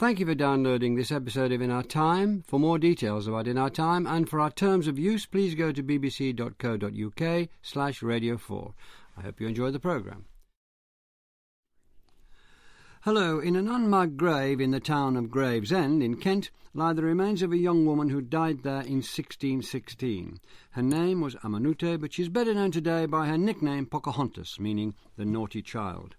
Thank you for downloading this episode of In Our Time. For more details about In Our Time and for our terms of use, please go to bbc.co.uk slash radio 4. I hope you enjoy the programme. Hello, in an unmarked grave in the town of Gravesend in Kent lie the remains of a young woman who died there in 1616. Her name was Amonute, but she's better known today by her nickname Pocahontas, meaning the naughty child.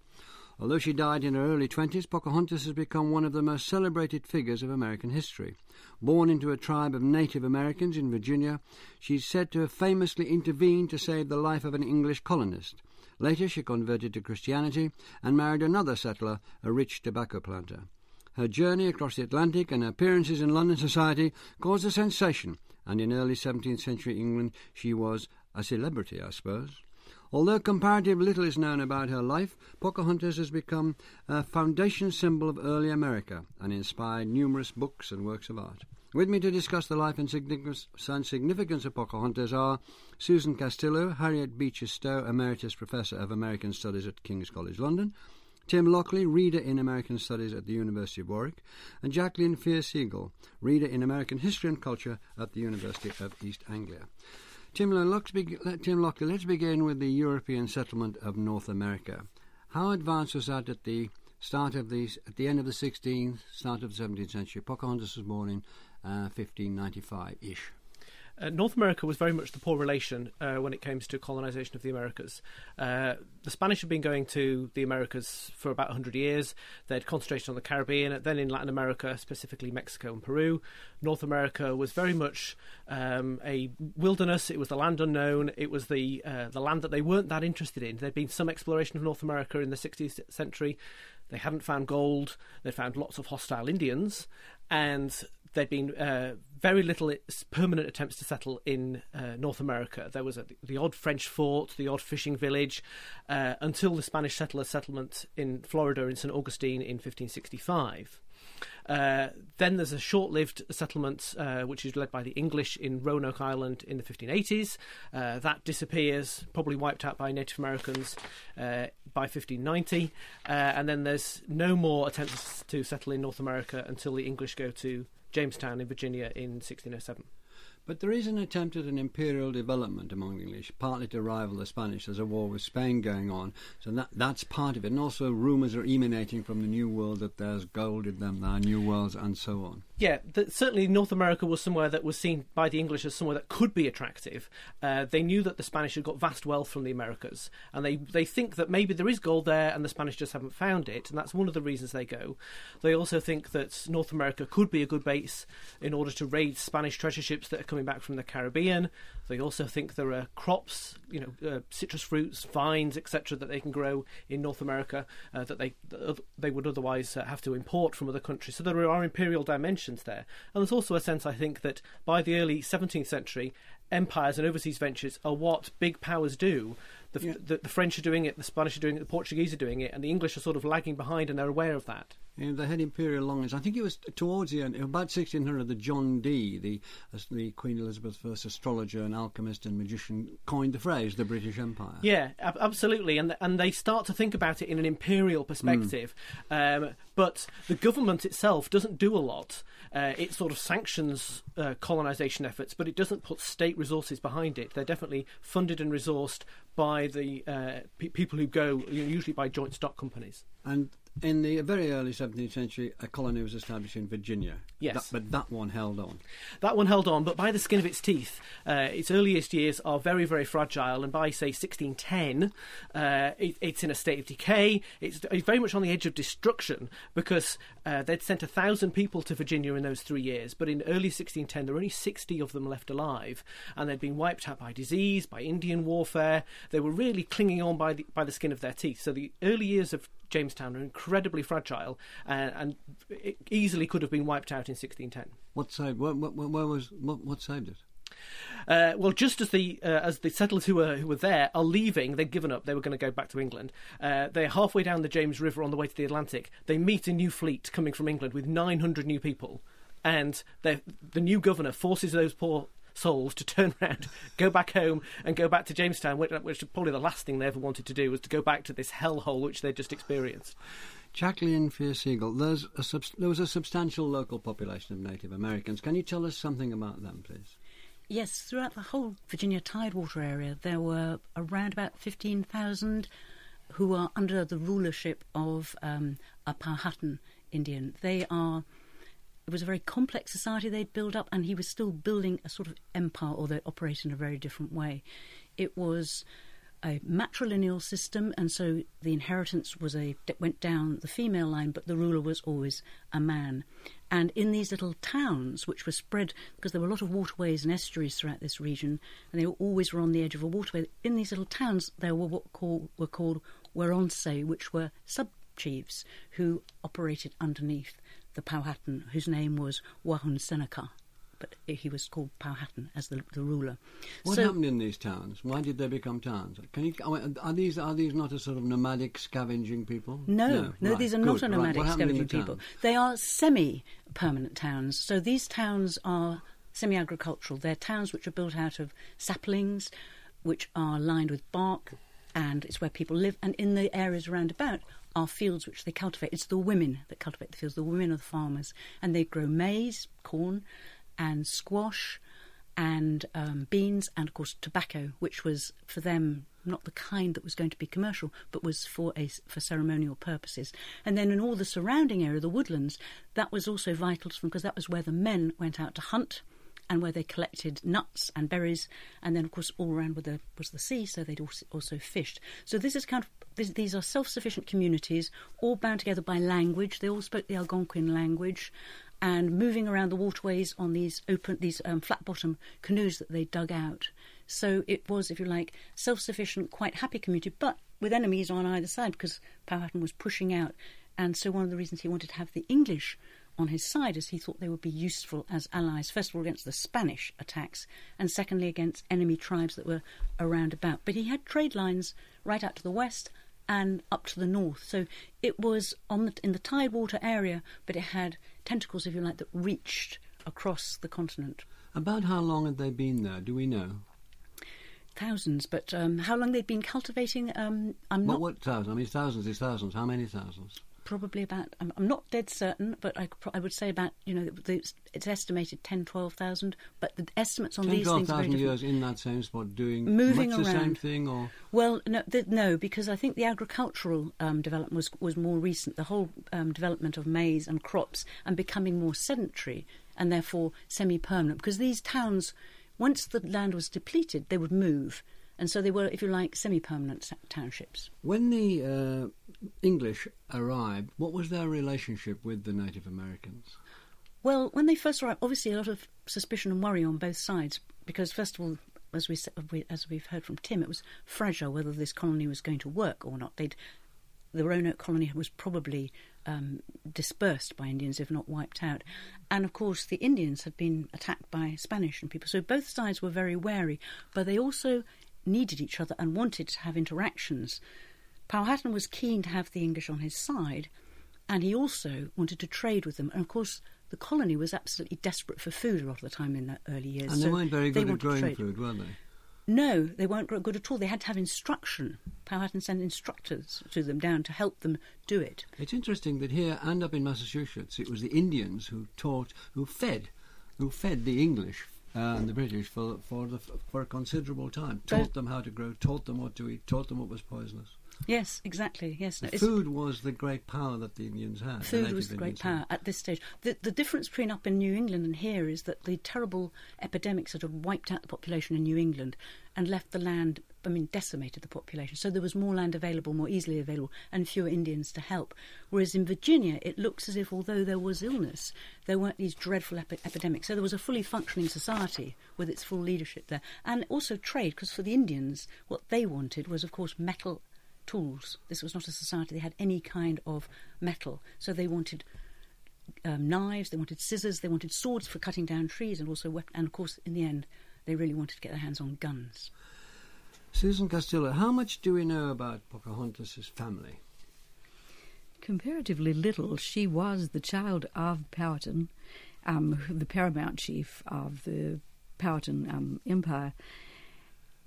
Although she died in her early 20s, Pocahontas has become one of the most celebrated figures of American history. Born into a tribe of Native Americans in Virginia, she's said to have famously intervened to save the life of an English colonist. Later, she converted to Christianity and married another settler, a rich tobacco planter. Her journey across the Atlantic and her appearances in London society caused a sensation, and in early 17th century England she was a celebrity, I suppose. Although comparatively little is known about her life, Pocahontas has become a foundation symbol of early America and inspired numerous books and works of art. With me to discuss the life and significance of Pocahontas are Susan Castillo, Harriet Beecher Stowe, Emeritus Professor of American Studies at King's College London, Tim Lockley, Reader in American Studies at the University of Warwick, and Jacqueline Fear-Segal, Reader in American History and Culture at the University of East Anglia. Tim, Tim Lockley, let's begin with the European settlement of North America. How advanced was that at the start of the at the end of the 16th, start of the 17th century? Pocahontas was born in uh, 1595 ish. Uh, North America was very much the poor relation uh, when it came to colonization of the Americas. Uh, the Spanish had been going to the Americas for about 100 years. They'd concentrated on the Caribbean, then in Latin America, specifically Mexico and Peru. North America was very much um, a wilderness. It was the land unknown. It was the uh, the land that they weren't that interested in. There'd been some exploration of North America in the 16th century. They hadn't found gold. They found lots of hostile Indians, and there'd been uh, very little permanent attempts to settle in uh, North America. There was a, the odd French fort, the odd fishing village, uh, until the Spanish settler settlement in Florida in St. Augustine in 1565. Uh, then there's a short lived settlement uh, which is led by the English in Roanoke Island in the 1580s. Uh, that disappears, probably wiped out by Native Americans by 1590. Uh, and then there's no more attempts to settle in North America until the English go to Jamestown in Virginia in 1607. But there is an attempt at an imperial development among the English, partly to rival the Spanish. There's a war with Spain going on, so that that's part of it. And also, rumours are emanating from the New World that there's gold in them, there are new worlds, and so on. Yeah, the, certainly North America was somewhere that was seen by the English as somewhere that could be attractive. Uh, they knew that the Spanish had got vast wealth from the Americas, and they, they think that maybe there is gold there and the Spanish just haven't found it, and that's one of the reasons they go. They also think that North America could be a good base in order to raid Spanish treasure ships that are coming back from the Caribbean. They also think there are crops, you know, uh, citrus fruits, vines, etc., that they can grow in North America uh, that they they would otherwise uh, have to import from other countries. So there are imperial dimensions there, and there's also a sense, I think, that by the early 17th century, empires and overseas ventures are what big powers do. The, yeah. the, the, French are doing it, the Spanish are doing it, the Portuguese are doing it, and the English are sort of lagging behind, and they're aware of that. Yeah, they had imperial longings. I think it was towards the end, about 1600, that John Dee, the the Queen Elizabeth I astrologer and alchemist and magician, coined the phrase "the British Empire." Yeah, ab- absolutely, and and they start to think about it in an imperial perspective. Mm. Um, but the government itself doesn't do a lot. Uh, it sort of sanctions uh, colonisation efforts, but it doesn't put state resources behind it. They're definitely funded and resourced by the uh, pe- people who go, usually by joint stock companies. And in the very early 17th century, a colony was established in Virginia. Yes. That, but that one held on. That one held on, but by the skin of its teeth. Uh, its earliest years are very, very fragile, and by, say, 1610, uh, it, it's in a state of decay. It's, it's, very much on the edge of destruction because uh, they'd sent a thousand people to Virginia in those three years, but in early 1610, there were only 60 of them left alive, and they'd been wiped out by disease, by Indian warfare. They were really clinging on by the, by the skin of their teeth. So the early years of Jamestown are incredibly fragile uh, and easily could have been wiped out in 1610. What saved? Where, where, where was what, what saved it? Uh, well, just as the uh, as the settlers who were who were there are leaving, they've given up. They were going to go back to England. Uh, they're halfway down the James River on the way to the Atlantic. They meet a new fleet coming from England with 900 new people, and the new governor forces those poor souls to turn around, go back home, and go back to Jamestown, which, which probably the last thing they ever wanted to do was to go back to this hellhole which they'd just experienced. Jacqueline Fear-Segal, there's a sub- there was a substantial local population of Native Americans. Can you tell us something about them, please? Yes, throughout the whole Virginia Tidewater area, there were around about 15,000 who are under the rulership of um, a Powhatan Indian. They are. It was a very complex society they'd built up, and he was still building a sort of empire, although it operated in a very different way. It was a matrilineal system, and so the inheritance was a went down the female line, but the ruler was always a man. And in these little towns, which were spread because there were a lot of waterways and estuaries throughout this region, and they always were on the edge of a waterway. In these little towns, there were what call, were called Waronse, which were sub chiefs who operated underneath the Powhatan, whose name was Wahunsenacah but he was called Powhatan as the, the ruler. What so, happened in these towns? Why did they become towns? Can you are these are these not a sort of nomadic scavenging people? No, no, no right. these are Good. not a nomadic right. scavenging the people. They are semi-permanent towns. So these towns are semi-agricultural. They're towns which are built out of saplings, which are lined with bark, and it's where people live. And in the areas around about are fields which they cultivate. It's the women that cultivate the fields. The women are the farmers, and they grow maize, corn, and squash and um, beans and of course tobacco, which was for them not the kind that was going to be commercial, but was for a, for ceremonial purposes. And then in all the surrounding area, the woodlands, that was also vital to them because that was where the men went out to hunt and where they collected nuts and berries. And then of course all around the, was the sea, so they'd also, also fished. So this is kind of this, these are self-sufficient communities, all bound together by language. They all spoke the Algonquin language, and moving around the waterways on these open, these um, flat bottom canoes that they dug out. So it was, if you like, self sufficient, quite happy community, but with enemies on either side because Powhatan was pushing out. And so one of the reasons he wanted to have the English on his side as he thought they would be useful as allies, first of all against the Spanish attacks, and secondly against enemy tribes that were around about. But he had trade lines right out to the west and up to the north. So it was on the, in the tidewater area, but it had tentacles, if you like, that reached across the continent. About how long had they been there? Do we know? Thousands, but um, how long they'd been cultivating, um, I'm what, not. What thousands? I mean, thousands is thousands. How many thousands? Probably about I'm, I'm not dead certain but I, I would say about you know it's, it's estimated 10 12,000 but the estimates on 10, these things are very 12,000 different. years in that same spot doing Moving much the same around. thing or Well, no, th- no, because I think the agricultural um, development was was more recent. The whole um, development of maize and crops and becoming more sedentary and therefore semi-permanent. Because these towns, once the land was depleted, they would move, and so they were, if you like, semi-permanent sa- townships. When the uh, English arrived, what was their relationship with the Native Americans? Well, when they first arrived, obviously a lot of suspicion and worry on both sides because, first of all, as we, we as we've heard from Tim, it was fragile whether this colony was going to work or not. They'd the Roanoke colony was probably um, dispersed by Indians, if not wiped out. And of course, the Indians had been attacked by Spanish and people. So both sides were very wary, but they also needed each other and wanted to have interactions. Powhatan was keen to have the English on his side, and he also wanted to trade with them. And of course, the colony was absolutely desperate for food a lot of the time in the early years. And so they weren't very good at growing food, weren't they? No, they weren't good at all. They had to have instruction. Powhatan sent instructors to them down to help them do it. It's interesting that here and up in Massachusetts, it was the Indians who taught, who fed, who fed the English and the British for for the, for a considerable time. Taught Both- them how to grow, taught them what to eat, taught them what was poisonous. Yes, exactly. Yes, no, food was the great power that the Indians had. food was the great Indians had. power at this stage. The, the difference between up in New England and here is that the terrible epidemics that had wiped out the population in New England and left the land, I mean, decimated the population. So there was more land available, more easily available, and fewer Indians to help. Whereas in Virginia, it looks as if although there was illness, there weren't these dreadful epi- epidemics. So there was a fully functioning society with its full leadership there. And also trade, because for the Indians, what they wanted was, of course, metal tools. This was not a society that had any kind of metal. So they wanted um, knives, they wanted scissors, they wanted swords for cutting down trees, and also weapons. And of course, in the end, they really wanted to get their hands on guns. Susan Castillo, how much do we know about Pocahontas' family? Comparatively little. She was the child of Powhatan, um, the paramount chief of the Powhatan um, Empire.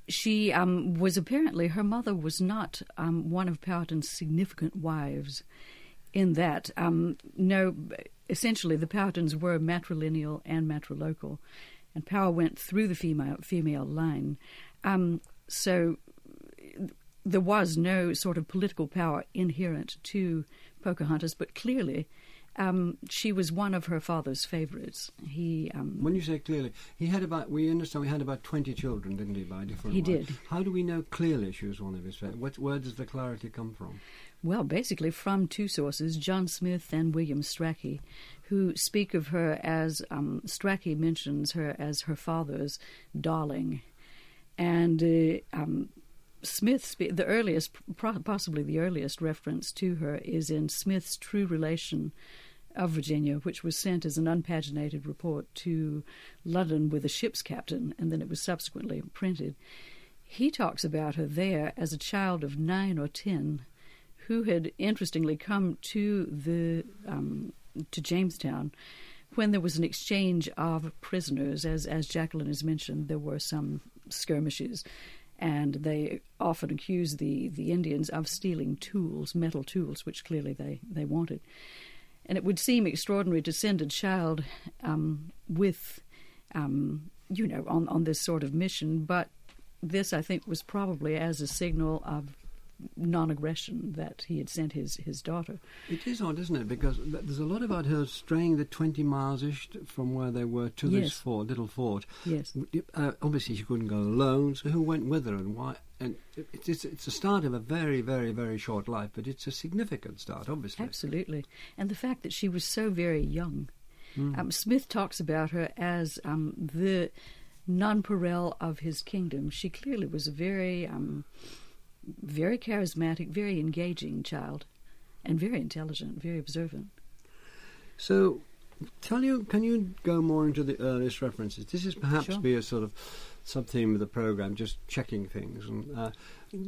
She um, was apparently, her mother was not um, one of Powhatan's significant wives, in that, um, no, essentially the Powhatans were matrilineal and matrilocal, and power went through the female, female line. Um, so there was no sort of political power inherent to Pocahontas, but clearly um, she was one of her father's favourites. He. Um, when you say clearly, he had about. We understand he had about twenty children, didn't he? By different. He wives. did. How do we know clearly she was one of his favourites? What, where does the clarity come from? Well, basically from two sources, John Smith and William Strachey, who speak of her as um, Strachey mentions her as her father's darling, and uh, um, Smith's the earliest, possibly the earliest reference to her is in Smith's True Relation of Virginia, which was sent as an unpaginated report to London with a ship's captain, and then it was subsequently printed. He talks about her there as a child of nine or ten, who had interestingly come to the um, to Jamestown when there was an exchange of prisoners. As as Jacqueline has mentioned, there were some skirmishes, and they often accused the the Indians of stealing tools, metal tools, which clearly they they wanted. And it would seem extraordinary to send a child um, with, um, you know, on, on this sort of mission, but this, I think, was probably as a signal of non-aggression that he had sent his, his daughter. It is odd, isn't it? Because there's a lot about her straying the 20 miles ish from where they were to Yes. this fort, little fort. Yes. Uh, obviously, she couldn't go alone, so who went with her and why? And it, it's, it's the start of a very, very, very short life, but it's a significant start, obviously. Absolutely. And the fact that she was so very young. Mm. Um, Smith talks about her as um, the nonpareil of his kingdom. She clearly was a very, um, very charismatic, very engaging child, and very intelligent, very observant. So, tell you, can you go more into the earliest references? This is perhaps Sure. be a sort of sub theme of the program, just checking things. And, uh,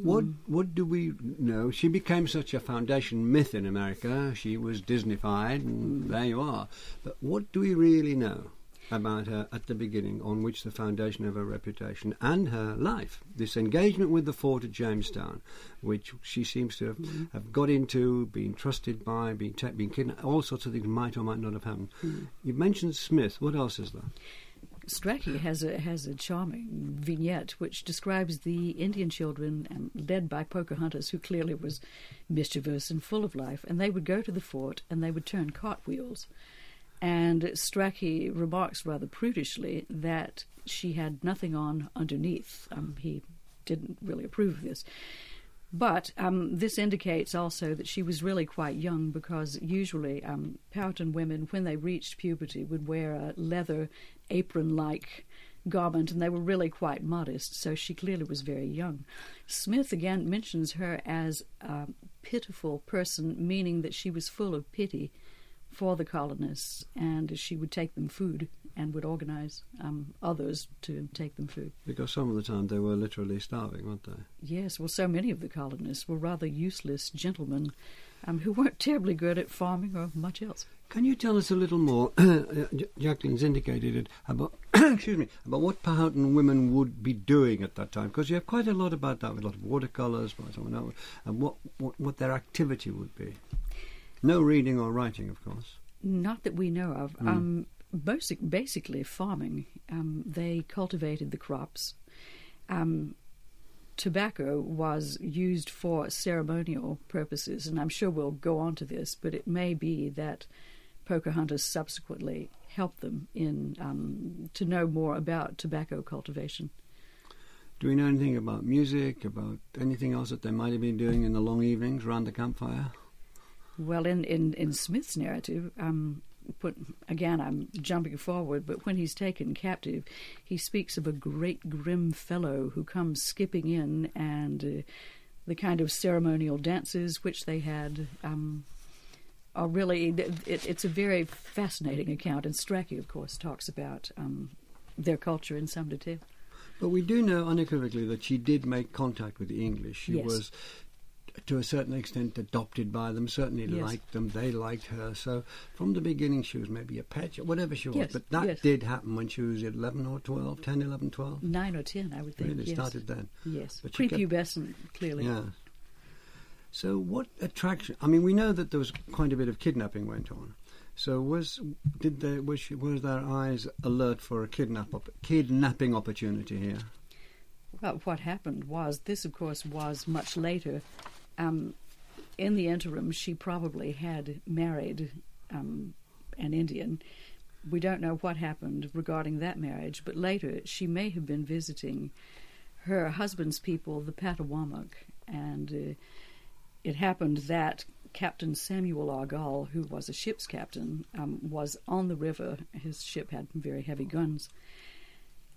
What what do we know? She became such a foundation myth in America. She was Disneyfied, and there you are. But what do we really know about her at the beginning, on which the foundation of her reputation and her life, this engagement with the fort at Jamestown, which she seems to have, have got into, been trusted by, been ta- been kidnapped, all sorts of things might or might not have happened. You mentioned Smith. What else is there? Strachey has a has a charming vignette which describes the Indian children um, led by Pocahontas, who clearly was mischievous and full of life, and they would go to the fort and they would turn cartwheels. And Strachey remarks rather prudishly that she had nothing on underneath. Um, he didn't really approve of this. But um, this indicates also that she was really quite young because usually um, Powhatan women, when they reached puberty, would wear a leather apron like garment and they were really quite modest, so she clearly was very young. Smith again mentions her as a pitiful person, meaning that she was full of pity for the colonists and she would take them food and would organize um, others to take them food. Because some of the time they were literally starving, weren't they? Yes, well, so many of the colonists were rather useless gentlemen um, who weren't terribly good at farming or much else. Can you tell us a little more? Jacqueline's indicated it about excuse me about what Powhatan women would be doing at that time, because you have quite a lot about that, with a lot of watercolours, by someone else, and what, what what their activity would be. No reading or writing, of course. Not that we know of. Um, basic, basically, farming. Um, they cultivated the crops. Um, tobacco was used for ceremonial purposes, and I'm sure we'll go on to this, but it may be that Pocahontas subsequently helped them in um, to know more about tobacco cultivation. Do we know anything about music, about anything else that they might have been doing in the long evenings around the campfire? Well, in, in, in Smith's narrative, um, put, again, I'm jumping forward, but when he's taken captive, he speaks of a great grim fellow who comes skipping in and uh, the kind of ceremonial dances which they had. Um, are really, it, it's a very fascinating account, and Strachey, of course, talks about um, their culture in some detail. But we do know unequivocally that she did make contact with the English. She Yes. was to a certain extent, adopted by them. Certainly Yes. liked them. They liked her. So from the beginning, she was maybe a pet, or whatever she was. Yes, But that yes. did happen when she was 11 or 12, 10, 11, 12. Nine or ten, I would think. Really yes. started then. Yes, But she kept- clearly. Yeah. So what attraction? I mean, we know that there was quite a bit of kidnapping went on. So was did they was she, was their eyes alert for a kidnap op- kidnapping opportunity here? Well, what happened was this, of course, was much later. Um, in the interim, she probably had married um, an Indian. We don't know what happened regarding that marriage, but later she may have been visiting her husband's people, the Patawomeck, and uh, it happened that Captain Samuel Argall, who was a ship's captain, um, was on the river. His ship had very heavy guns,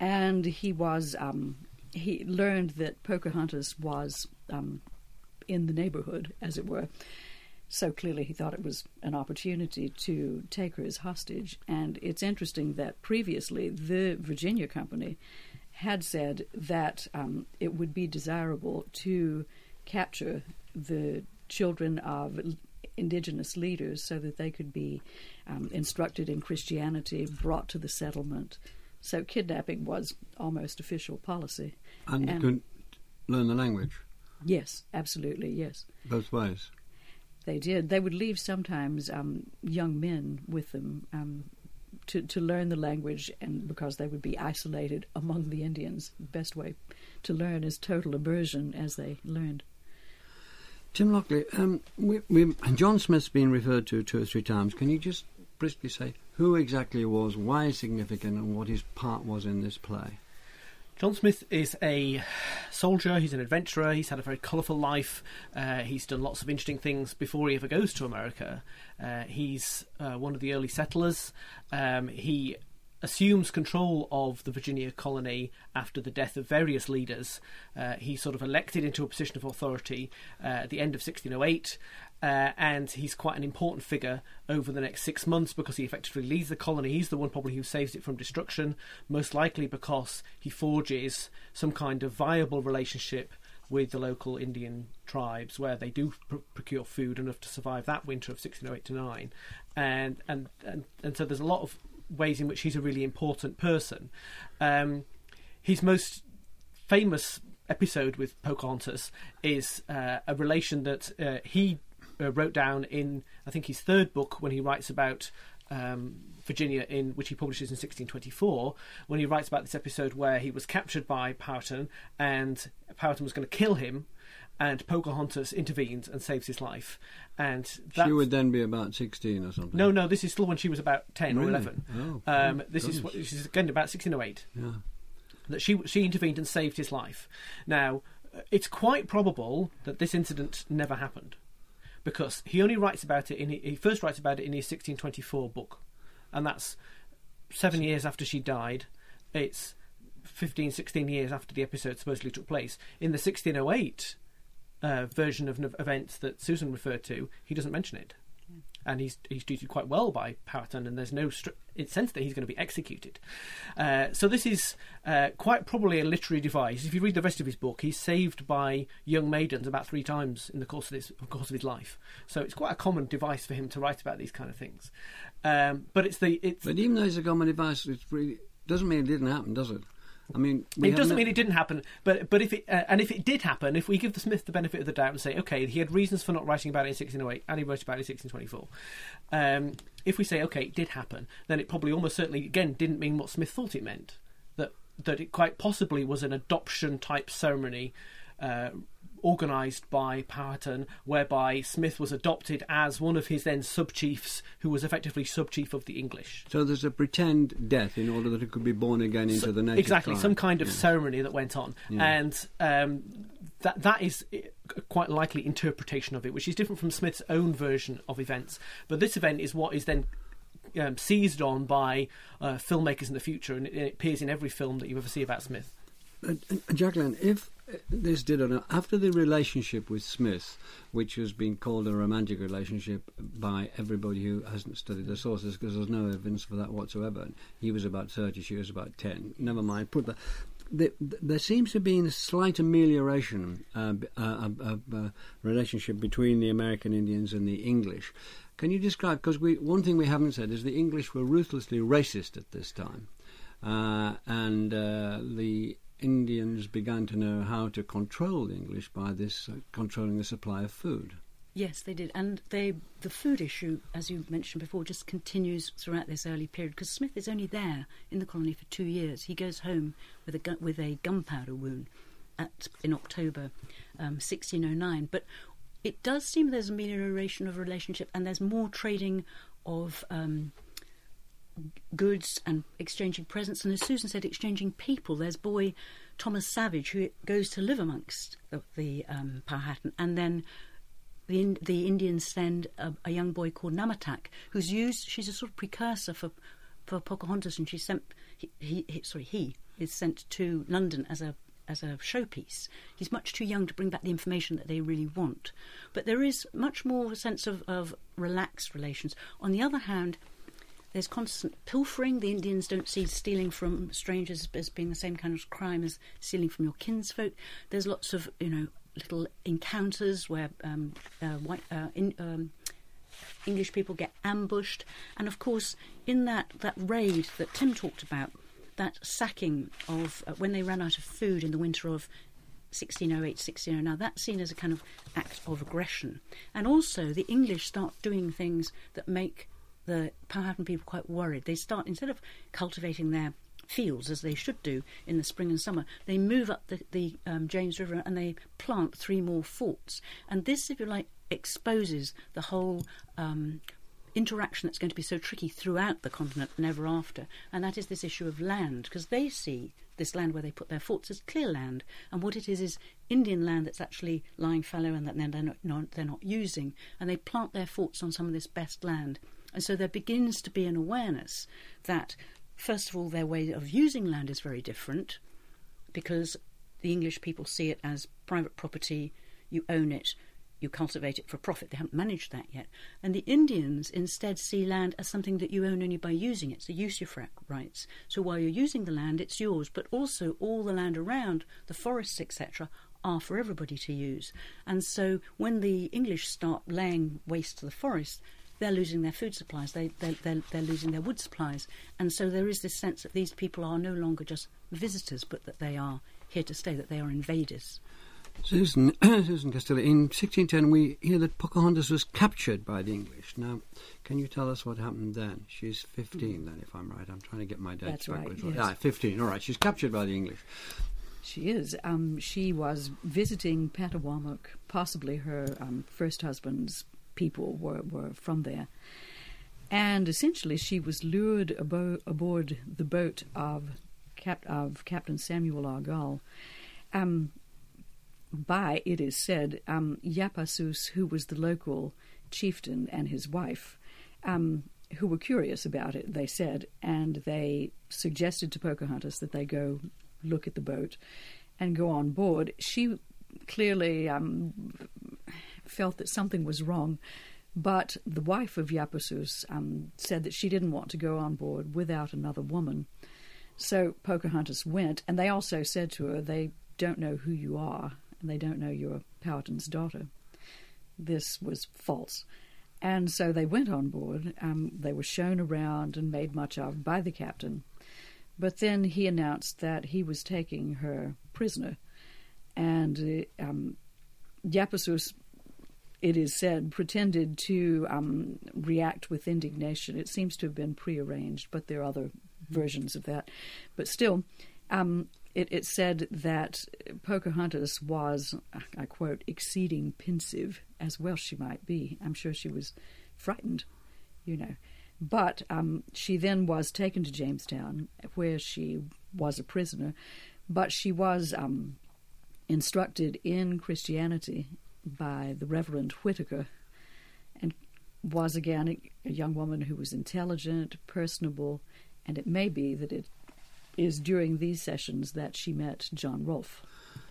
and he was um, he learned that Pocahontas was um, in the neighborhood, as it were. So clearly, he thought it was an opportunity to take her as hostage. And it's interesting that previously the Virginia Company had said that um, it would be desirable to capture the children of indigenous leaders so that they could be um, instructed in Christianity, brought to the settlement. So kidnapping was almost official policy. And, And- learn the language Yes, absolutely, yes. both ways. They did. They would leave sometimes um, young men with them um, to to learn the language, and because they would be isolated among the Indians, the best way to learn is total immersion as they learned. Tim Lockley, um, we, we, John Smith's been referred to two or three times. Can you just briskly say who exactly he was, why he's significant, and what his part was in this play? John Smith is a soldier, he's an adventurer, he's had a very colourful life, uh, he's done lots of interesting things before he ever goes to America. Uh, he's uh, one of the early settlers. Um, he assumes control of the Virginia colony after the death of various leaders. Uh, he's sort of elected into a position of authority uh, at the end of 1608. Uh, and he's quite an important figure over the next six months because he effectively leads the colony. He's the one probably who saves it from destruction, most likely because he forges some kind of viable relationship with the local Indian tribes where they do pr- procure food enough to survive that winter of 1608 to 9. And, and, and, and so there's a lot of ways in which he's a really important person. Um, his most famous episode with Pocahontas is uh, a relation that uh, he uh, wrote down in, I think, his third book when he writes about um, Virginia, in which he publishes in 1624, when he writes about this episode where he was captured by Powhatan and Powhatan was going to kill him. And Pocahontas intervenes and saves his life, and that She would then be about 16 or something. no, no, this is still when she was about ten or eleven. Oh, Um, this is what, is again about 1608 Yeah. that she she intervened and saved his life. Now, uh, it's quite probable that this incident never happened because he only writes about it in he first writes about it in his 1624 book, and that's seven years after she died. It's 15, 16 years after the episode supposedly took place. In the 1608 uh, version of events that Susan referred to, he doesn't mention it. And he's he's treated quite well by Powhatan, and there's no str- it's sense that he's going to be executed. Uh, so this is uh, quite probably a literary device. If you read the rest of his book, he's saved by young maidens about three times in the course of this of course of his life. So it's quite a common device for him to write about these kind of things. Um, but it's the it's But even though it's a common device, it really doesn't mean it didn't happen, does it? I mean, it doesn't no- mean it didn't happen, but but if it uh, and if it did happen, if we give the Smith the benefit of the doubt and say, okay, he had reasons for not writing about it in 1608, and he wrote about it in 1624. Um, if we say, okay, it did happen, then it probably almost certainly again didn't mean what Smith thought it meant. That that it quite possibly was an adoption type ceremony. Uh, organised by Powhatan, whereby Smith was adopted as one of his then sub chiefs, who was effectively sub chief of the English. So there's a pretend death in order that it could be born again into So- the native exactly tribe. some kind of Yeah. ceremony that went on Yeah. and um, that that is uh, quite likely interpretation of it which is different from smith's own version of events but this event is what is then um, seized on by uh, filmmakers in the future and it appears in every film that you ever see about smith Uh, Jacqueline, if uh, this did an, after the relationship with Smith, which has been called a romantic relationship by everybody who hasn't studied the sources, because there's no evidence for that whatsoever. He was about thirty, she was about ten. Never mind. Put that. the, the, there seems to be a slight amelioration uh, uh, of, of uh, relationship between the American Indians and the English. Can you describe? Because one thing we haven't said is the English were ruthlessly racist at this time, uh, and uh, the Indians began to know how to control the English by this uh, controlling the supply of food. Yes, they did, and they the food issue, as you mentioned before, just continues throughout this early period because Smith is only there in the colony for two years. He goes home with a gu- with a gunpowder wound at in October um, 1609, but it does seem there's a amelioration of relationship and there's more trading of um, goods and exchanging presents, and as Susan said, exchanging people. There's boy Thomas Savage who goes to live amongst the, the um, Powhatan, and then the the Indians send a, a young boy called Namontack, who's used. She's a sort of precursor for for Pocahontas, and she's sent. He, he, he sorry, he is sent to London as a as a showpiece. He's much too young to bring back the information that they really want. But there is much more a sense of, of relaxed relations. On the other hand, there's constant pilfering. The Indians don't see stealing from strangers as being the same kind of crime as stealing from your kinsfolk. There's lots of, you know, little encounters where um, uh, white, uh, in, um, English people get ambushed. And of course, in that, that raid that Tim talked about, that sacking of uh, when they ran out of food in the winter of 1608, 1609, that's seen as a kind of act of aggression. And also, the English start doing things that make the Powhatan people quite worried. They start, instead of cultivating their fields as they should do in the spring and summer, they move up the, the um, James River and they plant three more forts. And this, if you like, exposes the whole um, interaction that's going to be so tricky throughout the continent and ever after. And that is this issue of land, because they see this land where they put their forts as clear land, and what it is is Indian land that's actually lying fallow and that they're not, they're not using, and they plant their forts on some of this best land. And so there begins to be an awareness that, first of all, their way of using land is very different because the English people see it as private property, you own it, you cultivate it for profit. They haven't managed that yet. And the Indians instead see land as something that you own only by using it. It's the usufruct rights. So while you're using the land, it's yours, but also all the land around, the forests, etc., are for everybody to use. And so when the English start laying waste to the forest, they're losing their food supplies, they, they, they're, they're losing their wood supplies. And so there is this sense that these people are no longer just visitors, but that they are here to stay, that they are invaders. Susan, Susan Castillo, in 1610 we hear that Pocahontas was captured by the English. Now, can you tell us what happened then? She's 15 then, if I'm right. I'm trying to get my dates That's right, backwards. yes. Ah, 15, all right. She's captured by the English. She is. Um, she was visiting Patawomeck. Possibly her um, first husband's people were, were from there. And essentially, she was lured abo- aboard the boat of, Cap- of Captain Samuel Argall um, by, it is said, um, Yapasus, who was the local chieftain, and his wife, um, who were curious about it, they said, and they suggested to Pocahontas that they go look at the boat and go on board. She clearly um, felt that something was wrong, but the wife of Yapasus um, said that she didn't want to go on board without another woman. So Pocahontas went, and they also said to her, they don't know who you are, and they don't know you're Powhatan's daughter. This was false. And so they went on board. Um, they were shown around and made much of by the captain. But then he announced that he was taking her prisoner. And uh, um, Yapasus, it is said, pretended to um, react with indignation. It seems to have been prearranged, but there are other versions of that. But still, um, it, it said that Pocahontas was, I quote, exceeding pensive, as well she might be. I'm sure she was frightened, you know. But um, she then was taken to Jamestown, where she was a prisoner. But she was um, instructed in Christianity by the Reverend Whitaker, and was again a, a young woman who was intelligent, personable, and it may be that it is during these sessions that she met John Rolfe.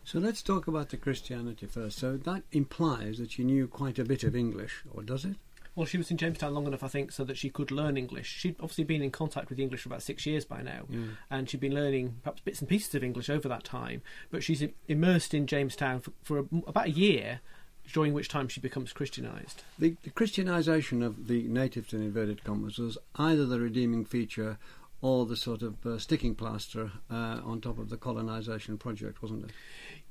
So let's talk about the Christianity first. So that implies that she knew quite a bit of English, or does it? Well, she was in Jamestown long enough, I think, so that she could learn English. She'd obviously been in contact with the English for about six years by now, and she'd been learning perhaps bits and pieces of English over that time. But she's immersed in Jamestown for, for about a year, during which time she becomes Christianized. The, the Christianization of the natives in inverted commas was either the redeeming feature or the sort of uh, sticking plaster uh, on top of the colonization project, wasn't it?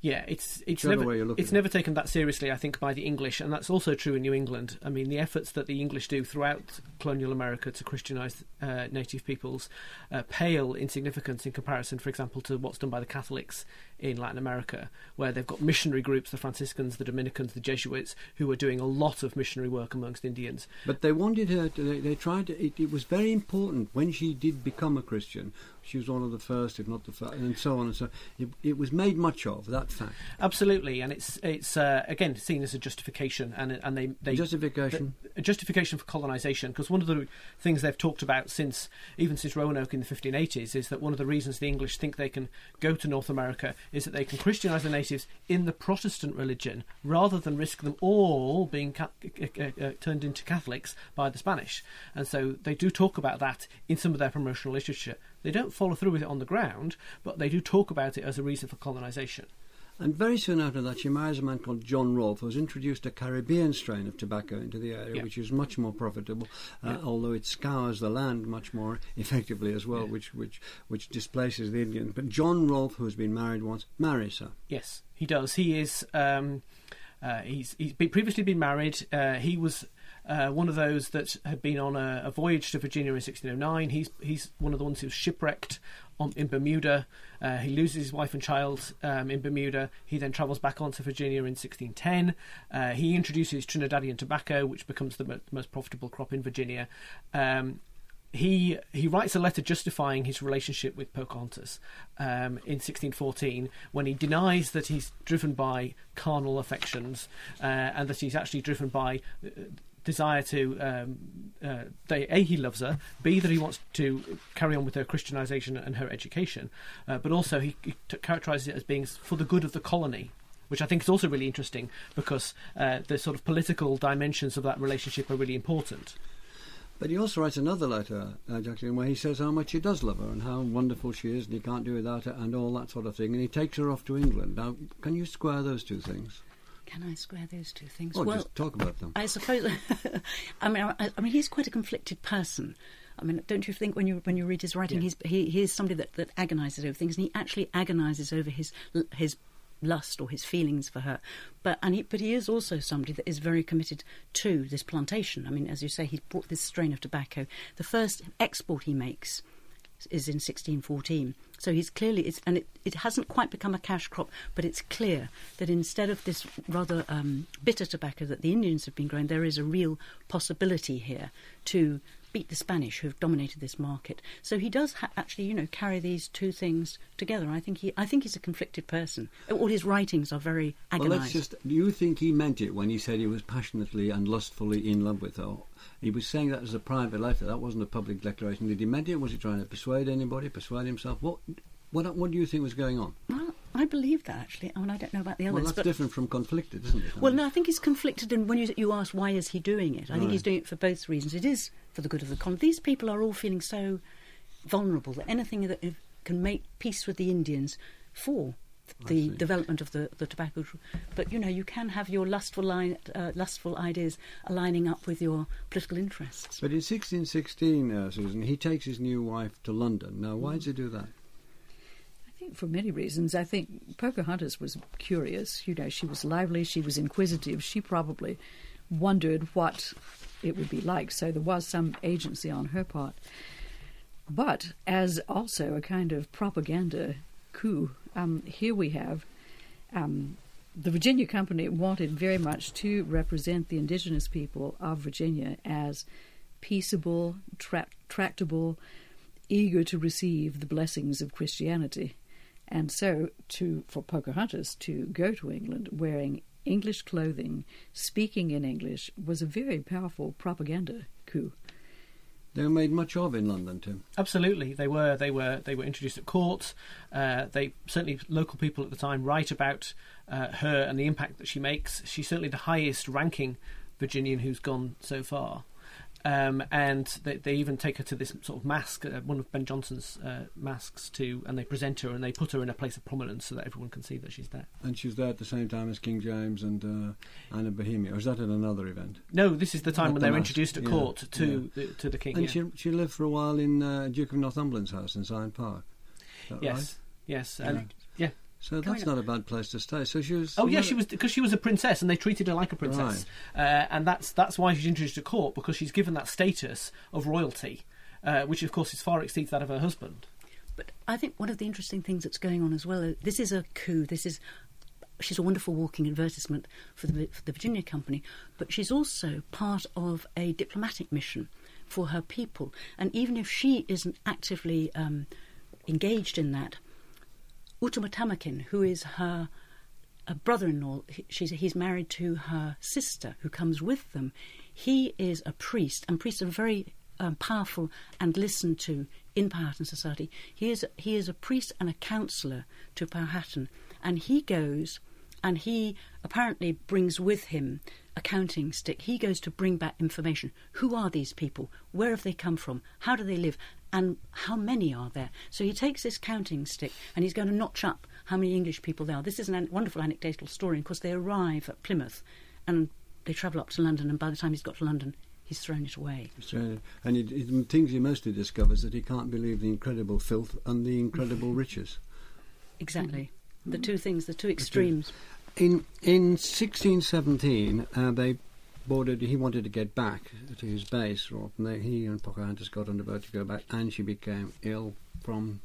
Yeah, it's it's never way you look it's never taken that seriously, I think, by the English, and that's also true in New England. I mean, the efforts that the English do throughout colonial America to Christianize uh, native peoples uh, pale in significance in comparison, for example, to what's done by the Catholics in Latin America, where they've got missionary groups, the Franciscans, the Dominicans, the Jesuits, who are doing a lot of missionary work amongst Indians. But they wanted her to, they, they tried to, it, it was very important when she did become a Christian. She was one of the first, if not the first, and so on and so It, it was made much of, that fact. Absolutely, and it's it's uh, again seen as a justification, and and they they Justification. a justification for colonisation because one of the things they've talked about since even since Roanoke in the 1580s is that one of the reasons the English think they can go to North America is that they can Christianise the natives in the Protestant religion rather than risk them all being ca- uh, uh, uh, turned into Catholics by the Spanish. And so they do talk about that in some of their promotional literature. They don't follow through with it on the ground, but they do talk about it as a reason for colonisation. And very soon after that, she marries a man called John Rolfe, who's introduced a Caribbean strain of tobacco into the area, Yeah. which is much more profitable, uh, Yeah. although it scours the land much more effectively as well, Yeah. which, which, which displaces the Indian. But John Rolfe, who has been married once, marries her. Yes, he does. He is. Um, uh, he's he's been, previously been married. Uh, he was uh, one of those that had been on a, a voyage to Virginia in 1609. He's he's one of the ones who was shipwrecked on, in Bermuda. Uh, he loses his wife and child um, in Bermuda. He then travels back onto Virginia in 1610. Uh, he introduces Trinidadian tobacco, which becomes the mo- most profitable crop in Virginia. Um, he he writes a letter justifying his relationship with Pocahontas um, in 1614 when he denies that he's driven by carnal affections uh, and that he's actually driven by uh, desire to um, uh, they, a he loves her b that he wants to carry on with her christianization and her education uh, but also he, he t- characterizes it as being for the good of the colony which I think is also really interesting because uh, the sort of political dimensions of that relationship are really important. But he also writes another letter, uh, Jacqueline, where he says how much he does love her and how wonderful she is and he can't do without her and all that sort of thing. And he takes her off to England. Now, can you square those two things? Can I square those two things? Oh, or well, just talk about them. I suppose. I mean, I, I mean, he's quite a conflicted person. I mean, don't you think when you when you read his writing, Yeah. he's he, he is somebody that, that agonises over things, and he actually agonises over his his lust or his feelings for her. But and he, but he is also somebody that is very committed to this plantation. I mean, as you say, he brought this strain of tobacco. The first export he makes is in 1614. So he's clearly, it's, and it, it hasn't quite become a cash crop, but it's clear that instead of this rather um, bitter tobacco that the Indians have been growing, there is a real possibility here to beat the Spanish who have dominated this market. So he does ha- actually, you know, carry these two things together. I think he, I think he's a conflicted person. All his writings are very Well, agonised. let's just. Do you think he meant it when he said he was passionately and lustfully in love with her? He was saying that as a private letter. That wasn't a public declaration. Did he meant it? Was he trying to persuade anybody? Persuade himself? What? What? What do you think was going on? Well, I believe that actually. I mean, I don't know about the others. Well, that's but different from conflicted, isn't it? Well, no, I think he's conflicted, and when you, you ask why is he doing it, I think he's doing it for both reasons. It is for the good of the colony. These people are all feeling so vulnerable that anything that can make peace with the Indians for the development of the, the tobacco. But you know, you can have your lustful line, uh, lustful ideas aligning up with your political interests. But in 1616, uh, Susan, he takes his new wife to London. Now, why does he do that? For many reasons. I think Pocahontas was curious. You know, she was lively, she was inquisitive. She probably wondered what it would be like. So there was some agency on her part. But as also a kind of propaganda coup, um, here we have um, the Virginia Company wanted very much to represent the indigenous people of Virginia as peaceable, tra- tractable, eager to receive the blessings of Christianity. And so, to for Pocahontas to go to England wearing English clothing, speaking in English, was a very powerful propaganda coup. They were made much of in London, Tim. Absolutely, they were. They were. They were introduced at court. Uh, they certainly local people at the time write about uh, her and the impact that she makes. She's certainly the highest ranking Virginian who's gone so far. Um, and they, they even take her to this sort of mask, uh, one of Ben Jonson's uh, masks, too, and they present her and they put her in a place of prominence so that everyone can see that she's there. And she was there at the same time as King James and uh, Anne of Bohemia. Or is that at another event? No, this is the time when the they're mask, introduced at yeah, court to the, to the king. And yeah. she she lived for a while in uh, Duke of Northumberland's house in Syon Park. Yes, right? yes, and yeah. So Coming that's up- not a bad place to stay. So she was. Oh yeah, she was because she was a princess, and they treated her like a princess, uh, and that's that's why she's introduced to court because she's given that status of royalty, uh, which of course is far exceeds that of her husband. But I think one of the interesting things that's going on as well. uh, This is a coup. This is she's a wonderful walking advertisement for the for the Virginia Company, but she's also part of a diplomatic mission for her people. And even if she isn't actively um, engaged in that, Uttamatamakin, who is her brother-in-law, he's married to her sister, who comes with them. He is a priest, and priests are very um, powerful and listened to in Powhatan society. He is he is a priest and a counsellor to Powhatan, and he goes and he apparently brings with him a counting stick. He goes to bring back information. Who are these people? Where have they come from? How do they live? And how many are there? So he takes this counting stick and he's going to notch up how many English people there are. This is a an- wonderful anecdotal story. Of course, they arrive at Plymouth and they travel up to London, and by the time he's got to London, he's thrown it away. So, and it, it, the things he mostly discovers that he can't believe the incredible filth and the incredible riches. Exactly. The two things, the two extremes. In in 1617, uh, they boarded. He wanted to get back to his base, or and they, he and Pocahontas got on the boat to go back, and she became ill from.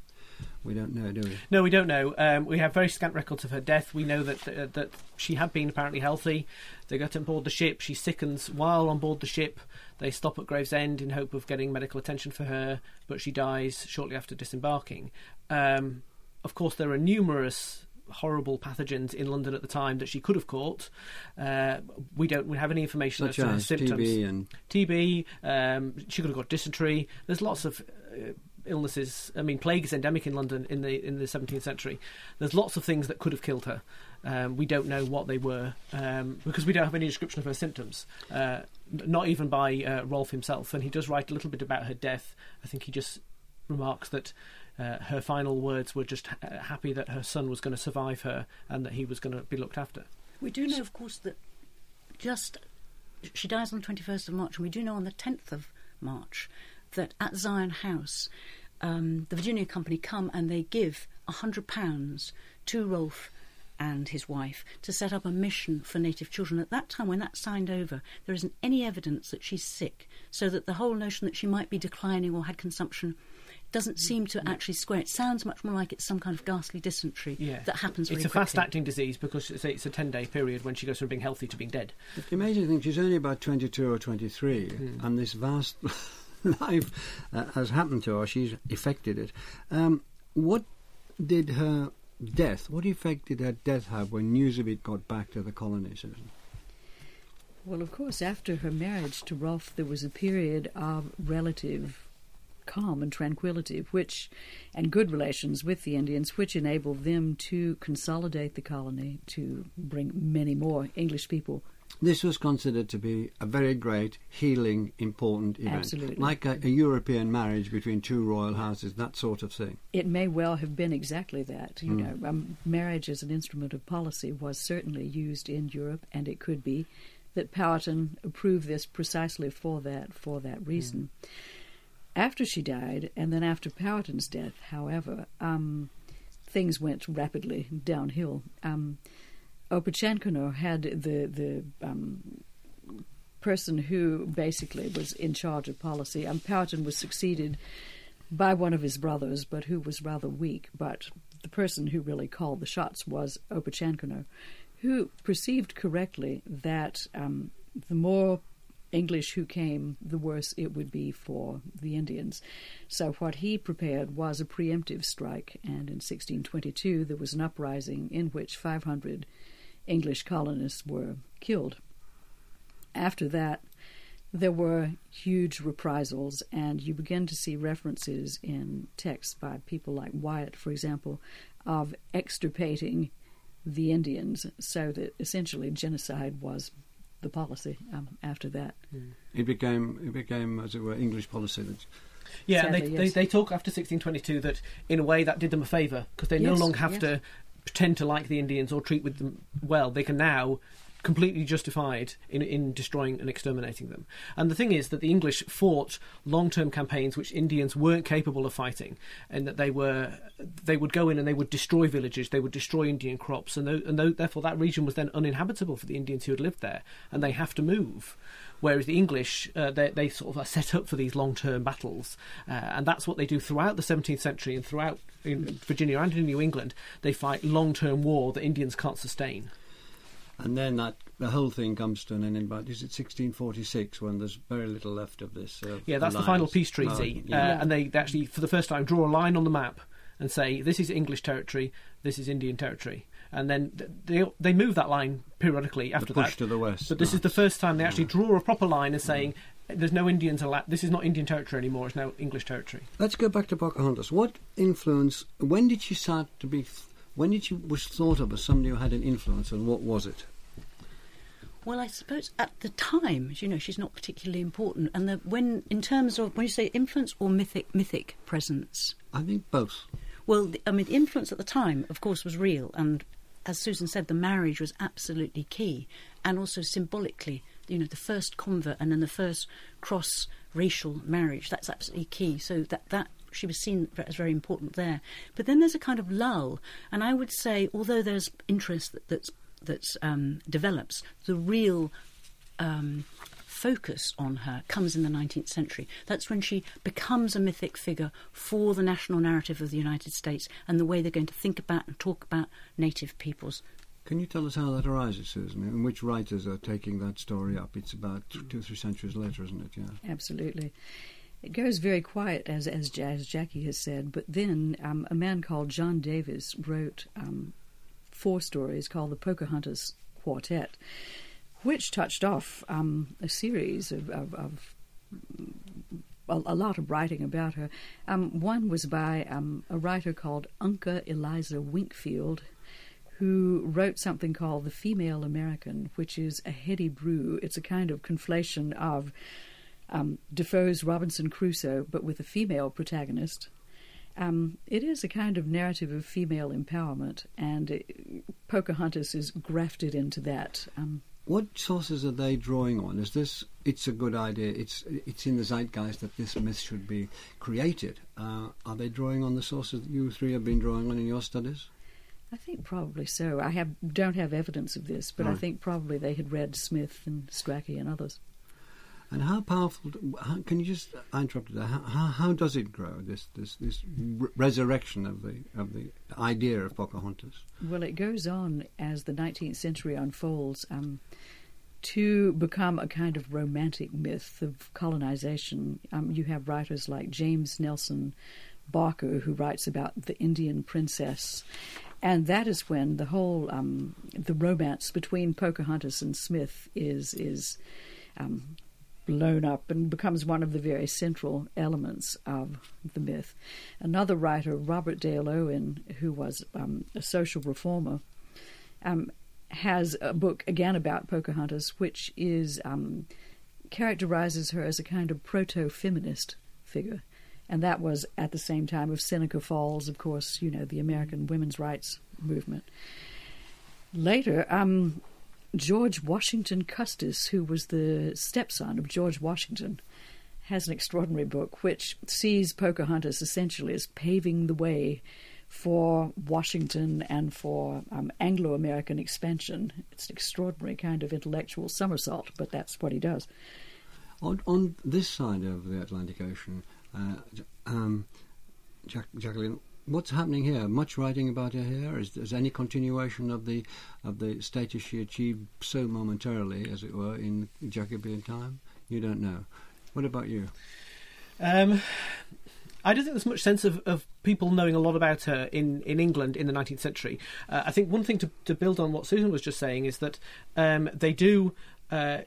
We don't know, do we? No, we don't know. Um, we have very scant records of her death. We know that uh, that she had been apparently healthy. They got on board the ship. She sickens while on board the ship. They stop at Gravesend in hope of getting medical attention for her, but she dies shortly after disembarking. Um, of course, there are numerous horrible pathogens in London at the time that she could have caught. Uh, we don't we have any information Such as to her symptoms. TB and TB. Um, she could have got dysentery. There's lots of uh, illnesses. I mean, plague is endemic in London in the in the 17th century. There's lots of things that could have killed her. Um, we don't know what they were um, because we don't have any description of her symptoms, uh, not even by uh, Rolfe himself. And he does write a little bit about her death. I think he just remarks that. Uh, her final words were just ha- happy that her son was going to survive her and that he was going to be looked after. We do know, of course, that just she dies on the 21st of March, and we do know on the 10th of March that at Syon House, um, the Virginia Company come and they give £100 to Rolfe and his wife to set up a mission for native children. At that time, when that's signed over, there isn't any evidence that she's sick, so that the whole notion that she might be declining or had consumption doesn't seem to actually square. It sounds much more like it's some kind of ghastly dysentery Yeah, that happens very It's a quickly. fast-acting disease because it's a, it's a ten-day period when she goes from being healthy to being dead. The amazing thing, she's only about 22 or 23, Hmm. and this vast life uh, has happened to her. She's affected it. Um, what did her death, what effect did her death have when news of it got back to the colonies? Susan? Well, of course, after her marriage to Rolfe, there was a period of relative calm and tranquility, which, and good relations with the Indians, which enabled them to consolidate the colony to bring many more English people. This was considered to be a very great, healing, important event. Absolutely. Like a, a European marriage between two royal houses, that sort of thing. It may well have been exactly that. You know, um, marriage as an instrument of policy was certainly used in Europe, and it could be that Powhatan approved this precisely for that for that reason. After she died, and then after Powhatan's death, however, um, things went rapidly downhill. Um, had the the um, person who basically was in charge of policy. and Powhatan was succeeded by one of his brothers, but who was rather weak. But the person who really called the shots was Opechancanough, who perceived correctly that um, the more English who came, the worse it would be for the Indians. So what he prepared was a preemptive strike, and in 1622 there was an uprising in which 500 English colonists were killed. After that, there were huge reprisals, and you begin to see references in texts by people like Wyatt, for example, of extirpating the Indians, so that essentially genocide was the policy um, after that. It became, it became, as it were, English policy. That, Yeah, and they, Sadly, they, they talk after 1622 that in a way that did them a favour because they no longer have yes. to pretend to like the Indians or treat with them well. They can now completely justified in, in destroying and exterminating them. And the thing is that the English fought long-term campaigns which Indians weren't capable of fighting, and that they were they would go in and they would destroy villages, they would destroy Indian crops, and, and therefore that region was then uninhabitable for the Indians who had lived there, and they have to move. Whereas the English, uh, they, they sort of are set up for these long-term battles, uh, and that's what they do throughout the 17th century and throughout in Virginia and in New England. They fight long-term war that Indians can't sustain. And then that the whole thing comes to an end in about, is it 1646, when there's very little left of this? Uh, Yeah, that's the final peace treaty, Oh, yeah. uh, and they, they actually, for the first time, draw a line on the map and say this is English territory, this is Indian territory, and then they they move that line periodically after the push that. to the west. But this is the first time they actually draw a proper line as saying there's no Indians allowed. This is not Indian territory anymore. It's now English territory. Let's go back to Pocahontas. What influence? When did she start to be? When did she was thought of as somebody who had an influence, and what was it? Well, I suppose at the time, you know, she's not particularly important. And the, when, in terms of when you say influence or mythic mythic presence, I think both. well, the, I mean, the influence at the time, of course, was real, and as Susan said, the marriage was absolutely key, and also symbolically, you know, the first convert and then the first cross-racial marriage. That's absolutely key. So that that she was seen as very important there. But then there's a kind of lull, and I would say, although there's interest that, that's that's um, develops, the real um, focus on her comes in the 19th century. That's when she becomes a mythic figure for the national narrative of the United States and the way they're going to think about and talk about native peoples. Can you tell us how that arises, Susan? And which writers are taking that story up? It's about two or three centuries later, isn't it? Yeah. Absolutely. It goes very quiet, as as, as Jackie has said. But then um, a man called John Davis wrote um, four stories called the Pocahontas Quartet, which touched off um, a series of, of, of a, a lot of writing about her. Um, one was by um, a writer called Unca Eliza Winkfield, who wrote something called The Female American, which is a heady brew. It's a kind of conflation of um, Defoe's Robinson Crusoe, but with a female protagonist. Um, it is a kind of narrative of female empowerment, and it, Pocahontas is grafted into that. Um, What sources are they drawing on? Is this? It's a good idea. It's it's in the zeitgeist that this myth should be created. Uh, are they drawing on the sources that you three have been drawing on in your studies? I think probably so. I have don't have evidence of this, but I think probably they had read Smith and Strachey and others. And how powerful? How, can you just? I interrupted. How, how how does it grow? This this this re- resurrection of the of the idea of Pocahontas. Well, it goes on as the 19th century unfolds um, to become a kind of romantic myth of colonization. Um, you have writers like James Nelson Barker, who writes about the Indian princess. And that is when the whole um, the romance between Pocahontas and Smith is is um, blown up and becomes one of the very central elements of the myth. Another writer, Robert Dale Owen, who was um, a social reformer, um, has a book again about Pocahontas, which is um, characterizes her as a kind of proto-feminist figure, and that was at the same time of Seneca Falls, of course, you know, the American women's rights movement. Later, um, George Washington Custis, who was the stepson of George Washington, has an extraordinary book which sees Pocahontas essentially as paving the way for Washington and for um, Anglo American expansion. It's an extraordinary kind of intellectual somersault, but that's what he does. On, on this side of the Atlantic Ocean, uh, um, Jacqueline, what's happening here? Much writing about her here? Is there any continuation of the of the status she achieved so momentarily, as it were, in Jacobean time? You don't know. What about you? Um, I don't think there's much sense of, of people knowing a lot about her in, in England in the 19th century. Uh, I think one thing to, to build on what Susan was just saying is that um, they do uh,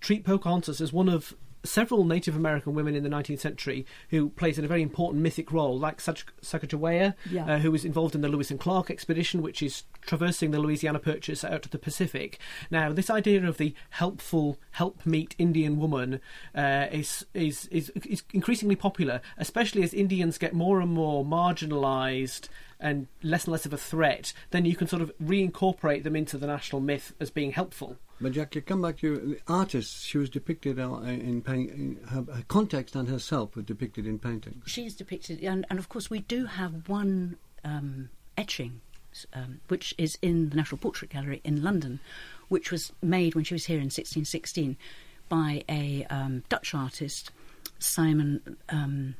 treat Pocahontas as one of several Native American women in the 19th century who plays in a very important mythic role, like Sacagawea, Yeah. uh, who was involved in the Lewis and Clark expedition, which is traversing the Louisiana Purchase out to the Pacific. Now, this idea of the helpful, helpmeet Indian woman uh, is, is is is increasingly popular, especially as Indians get more and more marginalised and less and less of a threat. Then you can sort of reincorporate them into the national myth as being helpful. But Jack, you come back to the artist. She was depicted uh, in painting. Her, her context and herself were depicted in paintings. She's depicted, and, and of course, we do have one um, etching, um, which is in the National Portrait Gallery in London, which was made when she was here in 1616 by a um, Dutch artist, Simon um,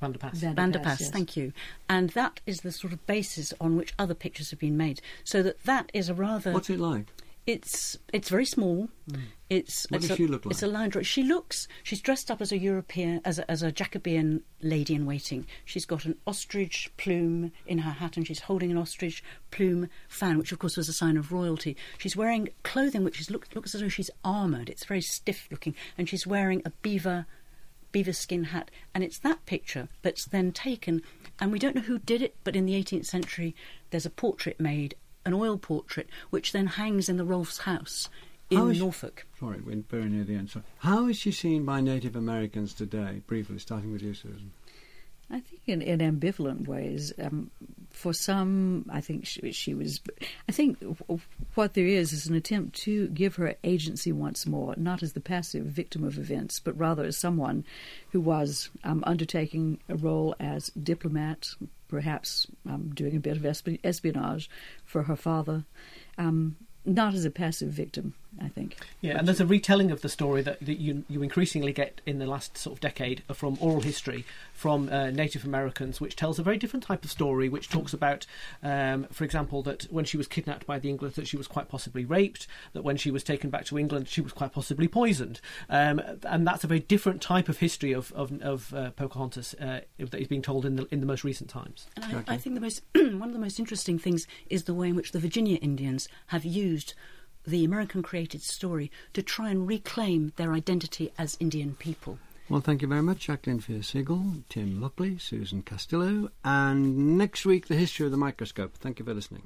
Van der Pass. Van- Van der Vanderpass, Pass, yes. thank you. And that is the sort of basis on which other pictures have been made. So that that is a rather. What's it like? It's it's very small. Hmm. It's What it's does a, she look like? It's a line. She looks. She's dressed up as a European, as a, as a Jacobean lady in waiting. She's got an ostrich plume in her hat, and she's holding an ostrich plume fan, which of course was a sign of royalty. She's wearing clothing which is look, looks as though she's armoured. It's very stiff looking, and she's wearing a beaver beaver skin hat, and it's that picture that's then taken, and we don't know who did it, but in the 18th century, there's a portrait made, an oil portrait, which then hangs in the Rolfes house How in is she- Norfolk. Sorry, we're very near the end. So, how is she seen by Native Americans today? Briefly, starting with you, Susan. I think in, in ambivalent ways. Um, for some, I think she, she was. I think what there is is an attempt to give her agency once more, not as the passive victim of events, but rather as someone who was um, undertaking a role as diplomat, perhaps um, doing a bit of espionage for her father, um, not as a passive victim. I think. Yeah, and there's a retelling of the story that, that you you increasingly get in the last sort of decade from oral history from uh, Native Americans, which tells a very different type of story, which talks about, um, for example, that when she was kidnapped by the English, that she was quite possibly raped, that when she was taken back to England, she was quite possibly poisoned, um, and that's a very different type of history of of, of uh, Pocahontas uh, that is being told in the in the most recent times. And I, Okay. I think the most one of the most interesting things is the way in which the Virginia Indians have used the American created story to try and reclaim their identity as Indian people. Well, thank you very much, Jacqueline Fear-Segal, Tim Lockley, Susan Castillo, and next week, the history of the microscope. Thank you for listening.